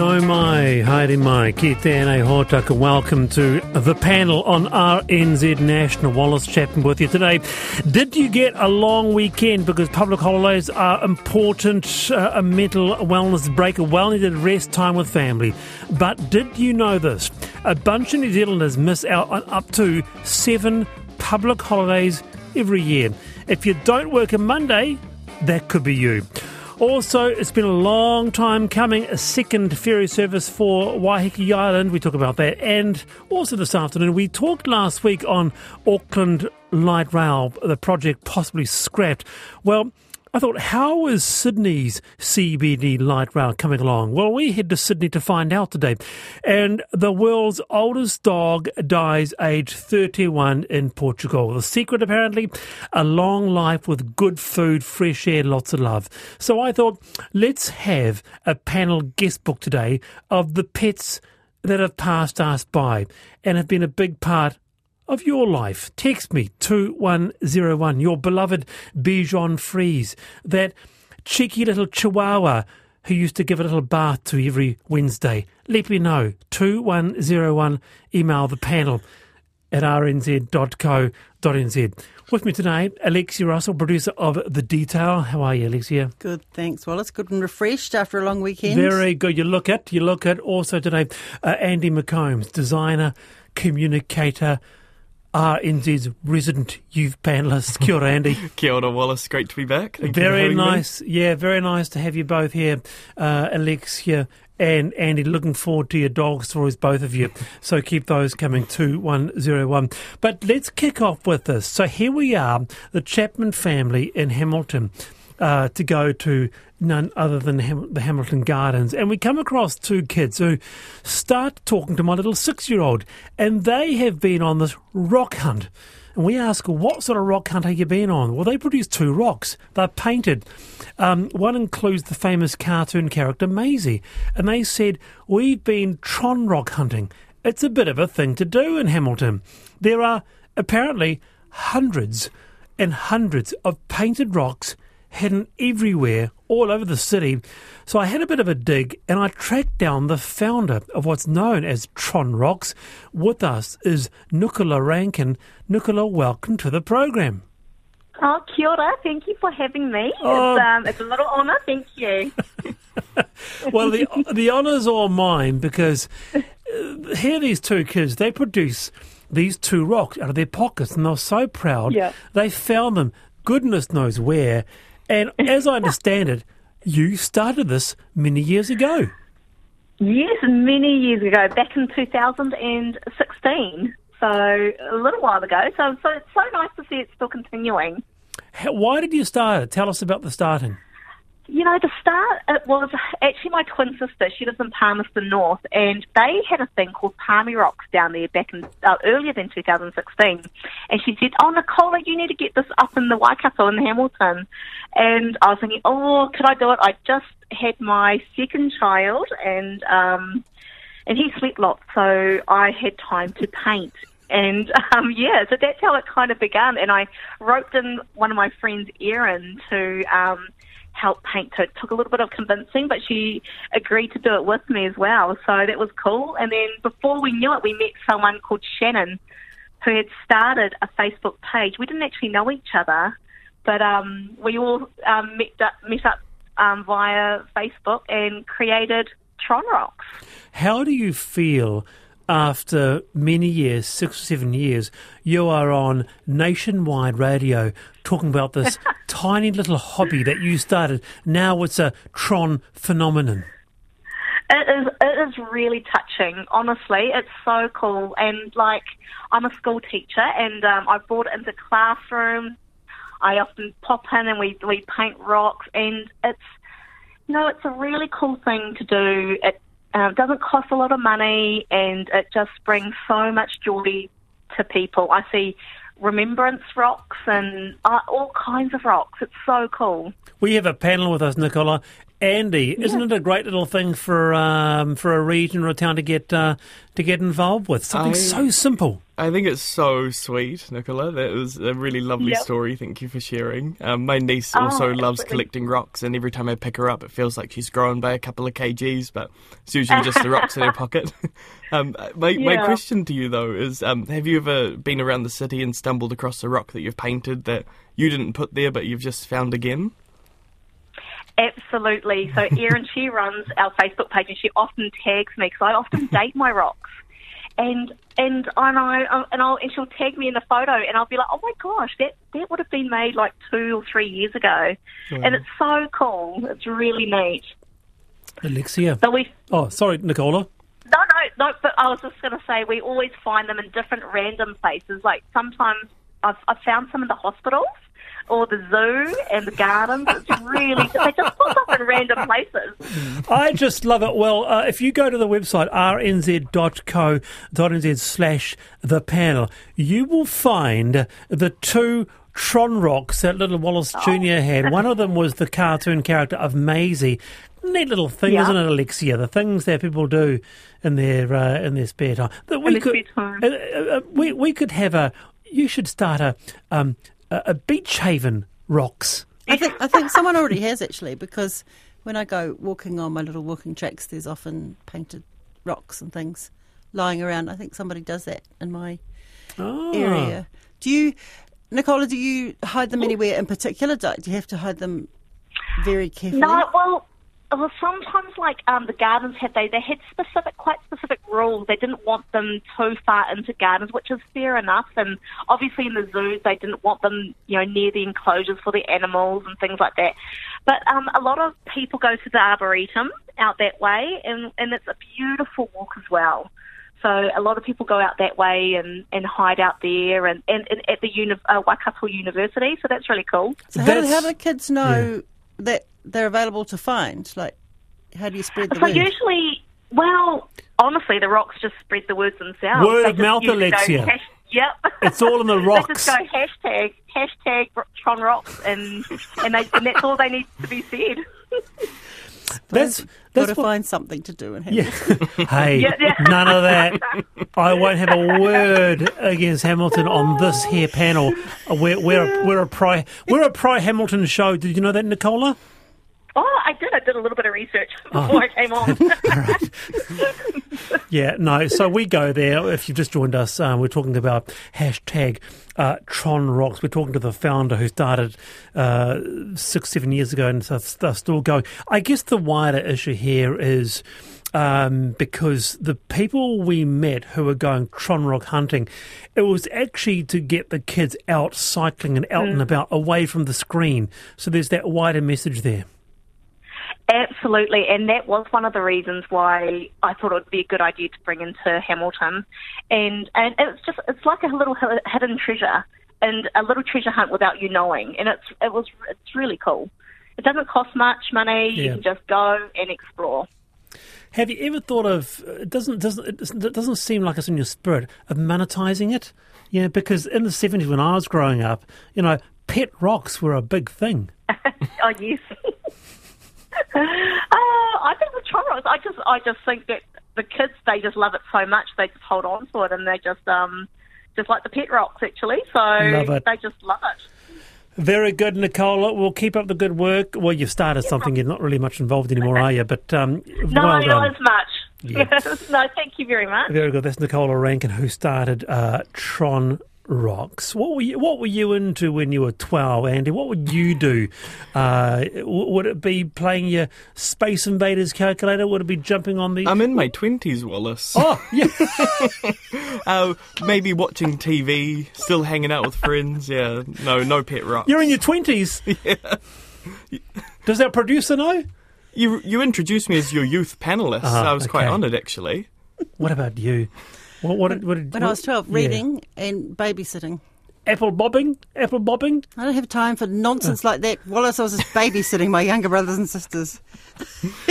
No mai, haere mai, ki tēnei hōtaka. Welcome to the panel on RNZ National. Wallace chatting with you today. Did you get a long weekend because public holidays are important, uh, a mental wellness break, a well-needed rest time with family. But did you know this? A bunch of New Zealanders miss out on up to seven public holidays every year. If you don't work a Monday, that could be you. Also, it's been a long time coming, a second ferry service for Waiheke Island. We talk about that. And also this afternoon, we talked last week on Auckland Light Rail, the project possibly scrapped. Well, I thought, how is Sydney's CBD light rail coming along? Well, we head to Sydney to find out today. And the world's oldest dog dies aged 31 in Portugal. The secret, apparently, a long life with good food, fresh air, lots of love. So I thought, let's have a panel guest book today of the pets that have passed us by and have been a big part of your life. Text me 2101, your beloved Bichon Frise, that cheeky little chihuahua who used to give a little bath to every Wednesday. Let me know. 2101, email the panel at rnz.co.nz. With me today, Alexia Russell, producer of The Detail. How are you, Alexia? Good, thanks. Well, it's good and refreshed after a long weekend. Very good. You look at, you look at also today, uh, Andie McCombs, designer, communicator, RNZ's resident youth panelist. Kia ora, Andie. Kia ora, Wallace. Great to be back. Thank very nice. Me. Yeah, very nice to have you both here, uh, Alexia and Andie. Looking forward to your dog stories, both of you. So keep those coming to 101. But let's kick off with this. So here we are, the Chapman family in Hamilton uh, to go to none other than Ham- the Hamilton Gardens. And we come across two kids who start talking to my little six year old, and they have been on this rock hunt. And we ask, what sort of rock hunt have you been on? Well, they produce two rocks. They're painted. Um, one includes the famous cartoon character Maisy. And they said, We've been Tron rock hunting. It's a bit of a thing to do in Hamilton. There are apparently hundreds and hundreds of painted rocks hidden everywhere, all over the city. So I had a bit of a dig and I tracked down the founder of what's known as Tron Rocks. With us is Nicola Rankin. Nicola, welcome to the program. Oh, kia ora. Thank you for having me. Oh. It's, um, it's a little honour. Thank you. well, the, the honour's all mine because uh, here these two kids, they produce these two rocks out of their pockets and they're so proud. Yeah. They found them, goodness knows where, and as I understand it, you started this many years ago. Yes, many years ago, back in 2016. So a little while ago. So, so it's so nice to see it still continuing. How, why did you start it? Tell us about the starting. You know, the start, it was actually my twin sister. She lives in Palmerston North, and they had a thing called Palmy Rocks down there back in uh, earlier than 2016. And she said, "Oh, Nicola, you need to get this up in the Waikato in Hamilton." And I was thinking, "Oh, could I do it?" I just had my second child, and um, and he slept lots, so I had time to paint. And um, yeah, so that's how it kind of began. And I roped in one of my friends, Erin, to um, help paint her. It took a little bit of convincing, but she agreed to do it with me as well. So that was cool. And then before we knew it, we met someone called Shannon who had started a Facebook page. We didn't actually know each other, but um, we all um, met up, met up um, via Facebook and created Tron Rocks. How do you feel after many years, six or seven years, you are on nationwide radio talking about this tiny little hobby that you started. Now it's a Tron phenomenon. It is. It is really touching. Honestly, it's so cool. And like, I'm a school teacher, and um, I brought it into classrooms. I often pop in and we we paint rocks, and it's you know it's a really cool thing to do. It um, doesn't cost a lot of money, and it just brings so much joy to people. I see remembrance rocks and uh, all kinds of rocks. It's so cool. We have a panel with us, Nicola, Andie, isn't it a great little thing for um, for a region or a town to get uh, to get involved with? Something I- so simple. I think it's so sweet, Nicola. That was a really lovely Yep. story. Thank you for sharing. Um, my niece Oh, also loves absolutely. collecting rocks, and every time I pick her up, it feels like she's grown by a couple of kgs, but it's usually just the rocks in her pocket. um, my, my question to you, though, is um, have you ever been around the city and stumbled across a rock that you've painted that you didn't put there but you've just found again? Absolutely. So Erin, she runs our Facebook page, and she often tags me because I often date my rocks, and and I know, um, and I'll and she'll tag me in the photo, and I'll be like, oh my gosh, that that would have been made like two or three years ago, and it's so cool. It's really neat. Alexia. So we Oh, sorry, Nicola. No, no, no. But I was just going to say we always find them in different random places. Like sometimes I've, I've found some in the hospitals or the zoo and the gardens. It's really they just pop up in random places. I just love it. Well, uh, if you go to the website rnz.co.nz slash the panel, you will find the two Tron rocks that little Wallace Jr. had. One of them was the cartoon character of Maisy. Neat little thing, Yeah. isn't it, Alexia? The things that people do in their uh, in their spare time. That we could spare time. uh, uh, we we could have a. You should start a um a, a beach haven rocks. I think I think someone already has actually because when I go walking on my little walking tracks, there's often painted rocks and things lying around. I think somebody does that in my Oh. area. Ah. Do you, Nicola? Do you hide them anywhere in particular? Do do you have to hide them very carefully? No, well, well, sometimes like um, the gardens had they they had specific, quite specific rules. They didn't want them too far into gardens, which is fair enough. And obviously in the zoos, they didn't want them, you know, near the enclosures for the animals and things like that. But um, a lot of people go to the arboretum out that way, and and it's a beautiful walk as well. So a lot of people go out that way and, and hide out there and, and, and at the uni- uh, Waikato University. So that's really cool. so how do, That's- how do kids know that they're available to find? Like, how do you spread the So word? usually, well, honestly, the rocks just spread the words themselves. Word They of mouth, Alexia. hash- yep. It's all in the rocks. they rocks. just go hashtag hashtag Tron rocks, and and they and that's all they need to be said. That's Got that's to what, find something to do and have. Yeah. hey, Yeah, yeah. none of that. I won't have a word against Hamilton on this here panel. We're we're a, we're a pro we're a pro Hamilton show. Did you know that, Nicola? Oh, I did. I did a little bit of research Oh. before I came on. Yeah, no. So we go there. If you've just joined us, uh, we're talking about hashtag uh, Tron Rocks. We're talking to the founder who started uh, six, seven years ago and they're still going. I guess the wider issue here is um, because the people we met who were going Tron Rock hunting, it was actually to get the kids out cycling and out and about away from the screen. So there's that wider message there. Absolutely, and that was one of the reasons why I thought it would be a good idea to bring into Hamilton, and and it's just it's like a little hidden treasure and a little treasure hunt without you knowing, and it's it was it's really cool. It doesn't cost much money. Yeah. You can just go and explore. Have you ever thought of? It doesn't doesn't doesn't- it doesn't seem like it's in your spirit of monetizing it? Yeah, because in the seventies when I was growing up, you know, pet rocks were a big thing. Oh yes. uh, I think the Toros. I just I just think that the kids they just love it so much they just hold on to it and they just um just like the pet rocks actually. So Love it. they just love it. Very good, Nicola. We'll keep up the good work. Well, you've started something. You're not really much involved anymore, are you? But um, No, well not as much. Yeah. no, thank you very much. Very good. That's Nicola Rankin who started uh, Tron Rocks. What were you? What were you into when you were twelve, Andie? What would you do? Uh, would it be playing your Space Invaders calculator? Would it be jumping on the? I'm in my 20s, Wallace. oh, yeah. Uh, maybe watching TV, still hanging out with friends. Yeah, no, no pet rocks. You're in your twenties. yeah. Does our producer know? You you introduced me as your youth panelist. Ah, I was quite honoured, actually. What about you? What? What? did- what did, When I was 12, yeah. reading and babysitting. Apple bobbing, apple bobbing. I don't have time for nonsense like that. Wallace, I was just babysitting my younger brothers and sisters.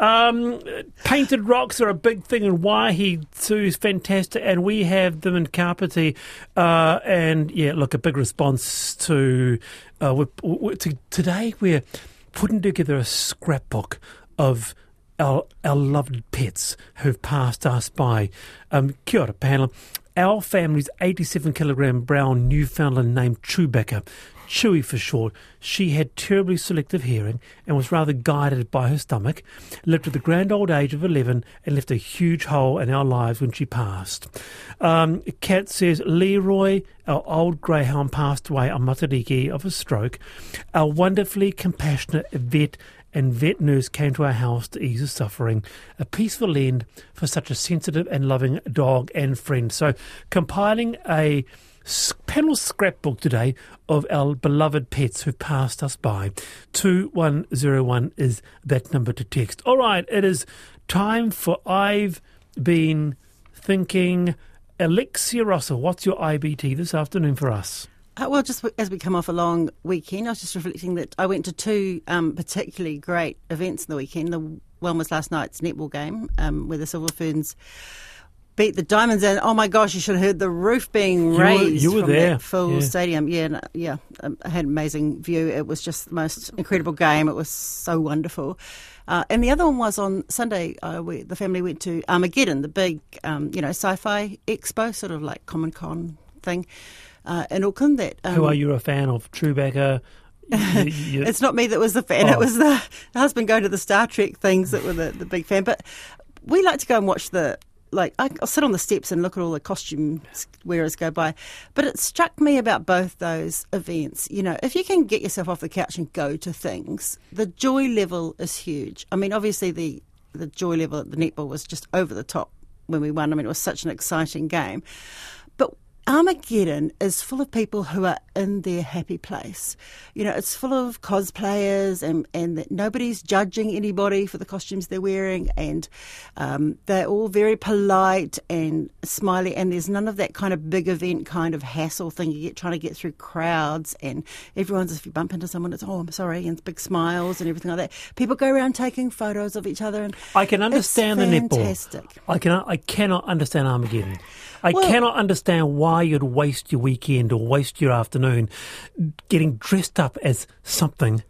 Um, painted rocks are a big thing in Waihi too. is fantastic, and we have them in Kapiti. Uh, and yeah, look, a big response to, uh, we we to today. We're putting together a scrapbook of our, our loved pets who've passed us by. Um, kia ora, panel. Our family's 87 kilogram brown Newfoundland named Chewbacca, Chewy for short, she had terribly selective hearing and was rather guided by her stomach, lived to the grand old age of 11 and left a huge hole in our lives when she passed. Um, Kat says, Leroy, our old greyhound, passed away on Matariki of a stroke. Our wonderfully compassionate vet and vet nurse came to our house to ease his suffering. A peaceful end for such a sensitive and loving dog and friend. So, compiling a panel scrapbook today of our beloved pets who passed us by. 2101 is that number to text. All right, it is time for I've been thinking. Alexia Russell, what's your IBT this afternoon for us? Uh, well, just as we come off a long weekend, I was just reflecting that I went to two um, particularly great events in the weekend. The one was last night's netball game um, where the Silver Ferns beat the Diamonds, and oh my gosh, you should have heard the roof being You were- raised you were from there. that full Yeah. stadium. Yeah, yeah, um, I had an amazing view. It was just the most incredible game. It was so wonderful. Uh, and the other one was on Sunday. Uh, we, the family went to Armageddon, the big, um, you know, sci-fi expo, sort of like Comic Con thing uh, in Auckland. That um, Who are you a fan of? You- you- it's not me that was the fan. Oh. It was the, the husband going to the Star Trek things that were the, the big fan. But we like to go and watch the like. I, I'll sit on the steps and look at all the costume wearers go by. But it struck me about both those events. You know, if you can get yourself off the couch and go to things, the joy level is huge. I mean, obviously the the joy level at the netball was just over the top when we won. I mean, it was such an exciting game. But Armageddon is full of people who are in their happy place. You know, it's full of cosplayers and, and that nobody's judging anybody for the costumes they're wearing, and um, they're all very polite and smiley. And there's none of that kind of big event kind of hassle thing you get trying to get through crowds. And everyone's, if you bump into someone, it's, oh, I'm sorry, and big smiles and everything like that. People go around taking photos of each other. And I can understand the netball. I can I cannot understand Armageddon. I Well- cannot understand why you'd waste your weekend or waste your afternoon getting dressed up as something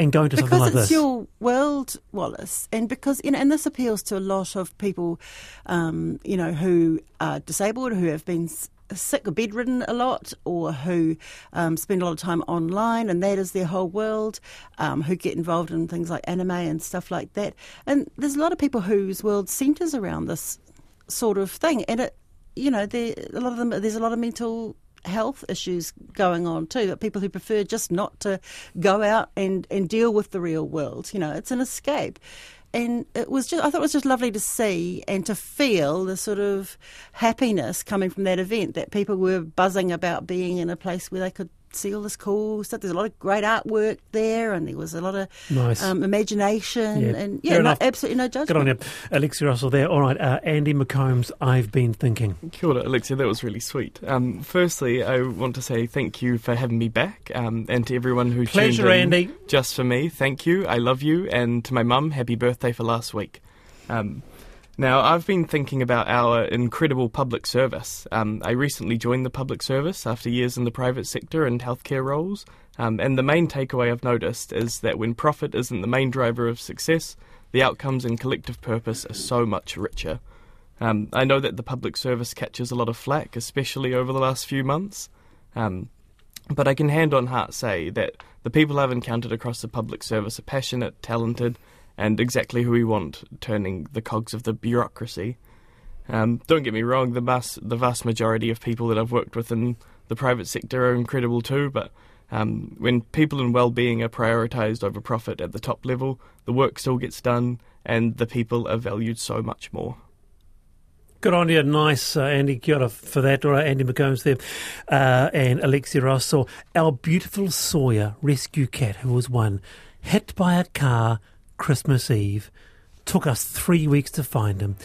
and going to something like this. because it's your world, Wallace, and because you know, and this appeals to a lot of people, um, you know, who are disabled, who have been sick or bedridden a lot, or who um, spend a lot of time online, and that is their whole world. Um, who get involved in things like anime and stuff like that, and there's a lot of people whose world centres around this sort of thing, and it, you know, there a lot of them. There's a lot of mental health issues going on too. That people who prefer just not to go out and and deal with the real world. You know, it's an escape. And it was just, I thought it was just lovely to see and to feel the sort of happiness coming from that event that people were buzzing about being in a place where they could see all this cool stuff. There's a lot of great artwork there, and there was a lot of Nice. um, imagination, Yeah, and yeah, no, absolutely no judgment. Good on you, Alexia Russell. There. All right, uh, Andie McCombs. I've been thinking. Kia ora, Alexia, that was really sweet. Um, firstly, I want to say thank you for having me back, um, and to everyone who Pleasure, tuned in Andie. just for me, thank you. I love you, and to my mum, happy birthday for last week. Um, now, I've been thinking about our incredible public service. Um, I recently joined the public service after years in the private sector and healthcare roles, um, and the main takeaway I've noticed is that when profit isn't the main driver of success, the outcomes and collective purpose are so much richer. Um, I know that the public service catches a lot of flack, especially over the last few months. Um, but I can hand on heart say that the people I've encountered across the public service are passionate, talented, and exactly who we want, turning the cogs of the bureaucracy. Um, don't get me wrong, the vast, the vast majority of people that I've worked with in the private sector are incredible too, but um, when people and well-being are prioritised over profit at the top level, the work still gets done, and the people are valued so much more. Good on you. Nice, uh, Andie. Kia ora for that. Right, Andie McCombs there. Uh, and Alexia Russell. Our beautiful Sawyer rescue cat, who was one, hit by a car Christmas Eve. Took us three weeks to find him.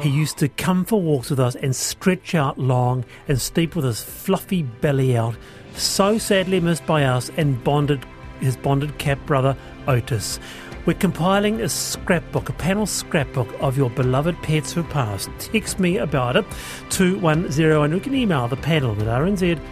He oh. used to come for walks with us and stretch out long and sleep with his fluffy belly out. So sadly missed by us and bonded his bonded cat brother Otis. We're compiling a scrapbook, a panel scrapbook of your beloved pets who passed. Text me about it, 210, and you can email the panel at rnz.co.nz.